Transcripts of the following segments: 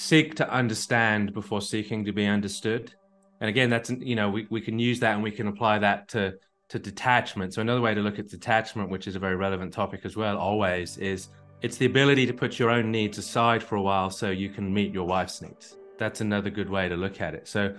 seek to understand before seeking to be understood. And again, that's you know we, we can use that and we can apply that to to detachment. So another way to look at detachment, which is a very relevant topic as well, always is it's the ability to put your own needs aside for a while so you can meet your wife's needs. That's another good way to look at it. So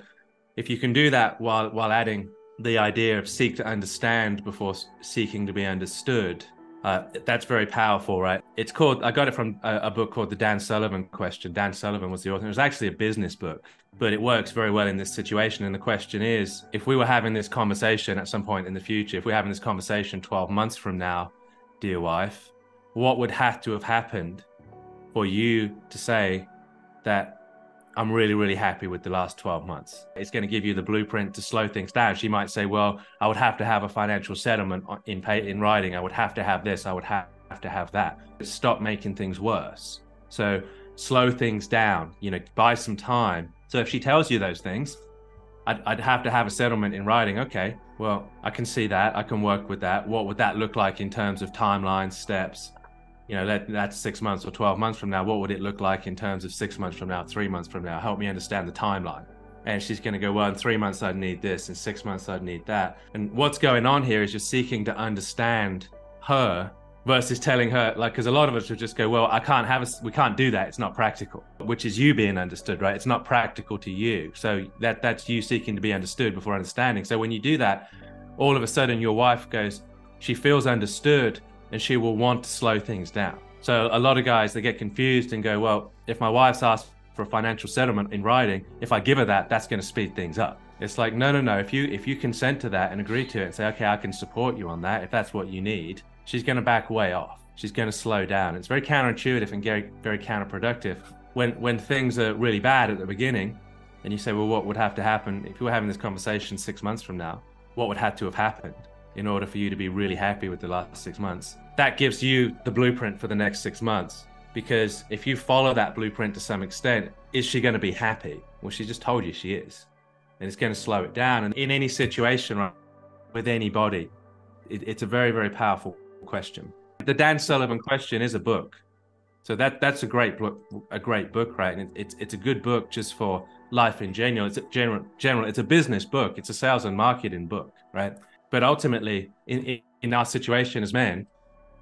if you can do that while while adding the idea of seek to understand before seeking to be understood, uh, that's very powerful, right? It's called, I got it from a, a, book called The Dan Sullivan Question. Dan Sullivan was the author. It was actually a business book, but it works very well in this situation. And the question is if we were having this conversation at some point in the future, if we're having this conversation 12 months from now, dear wife, what would have to have happened for you to say that I'm really, really happy with the last 12 months. It's going to give you the blueprint to slow things down. She might say, well, I would have to have a financial settlement in pay, in writing. I would have to have this. I would have to have that. Stop making things worse. So slow things down, you know, buy some time. So if she tells you those things, I'd, I'd have to have a settlement in writing. Okay, well, I can see that. I can work with that. What would that look like in terms of timelines, steps? You know that that's six months or 12 months from now what would it look like in terms of six months from now three months from now? Help me understand the timeline. And she's going to go well in three months i'd need this in six months i'd need that. And what's going on here is you're seeking to understand her versus telling her like because a lot of us would just go well i can't have a, we can't do that it's not practical. Which is you being understood right? It's not practical to you. So that that's you seeking to be understood before understanding. So when you do that all of a sudden your wife goes she feels understood and she will want to slow things down. So a lot of guys they get confused and go, well, if my wife's asked for a financial settlement in writing, if I give her that, that's going to speed things up. It's like no, no, no. If you if you consent to that and agree to it and say, okay, I can support you on that if that's what you need, she's going to back way off. She's going to slow down. It's very counterintuitive and very very counterproductive. When when things are really bad at the beginning, and you say, well, what would have to happen if you were having this conversation six months from now? What would have to have happened? In order for you to be really happy with the last six months. That gives you the blueprint for the next six months. Because if you follow that blueprint to some extent, is she going to be happy? Well, she just told you she is. And it's going to slow it down. And in any situation, right, with anybody, it, it's a very, very powerful question. The Dan Sullivan question is a book. So that that's a great book, a great book, right? And it, it's it's a good book just for life in general. It's a general general. It's a business book. It's a sales and marketing book, right? But ultimately, in, in our situation as men,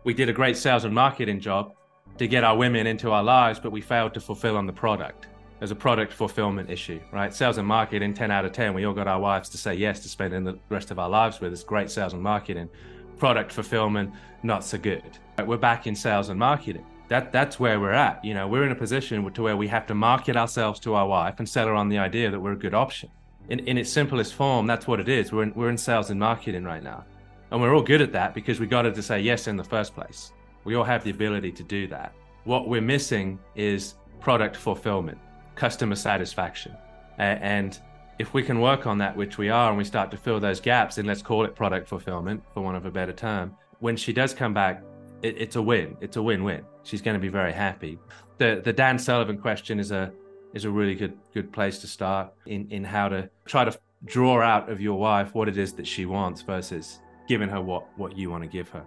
we did a great sales and marketing job to get our women into our lives, but we failed to fulfill on the product. There's a product fulfillment issue, right? Sales and marketing, 10 out of 10, we all got our wives to say yes to spending the rest of our lives with us. Great sales and marketing. Product fulfillment, not so good. We're back in sales and marketing. That, that's where we're at. You know, we're in a position to where we have to market ourselves to our wife and sell her on the idea that we're a good option in, in its simplest form, that's what it is. We're in, we're in sales and marketing right now. And we're all good at that because we got it to say yes in the first place. We all have the ability to do that. What we're missing is product fulfillment, customer satisfaction. And if we can work on that, which we are, and we start to fill those gaps, and let's call it product fulfillment, for want of a better term, when she does come back, it, it's a win. It's a win-win. She's going to be very happy. The the Dan Sullivan question is a is a really good good place to start in in how to try to draw out of your wife what it is that she wants versus giving her what what you want to give her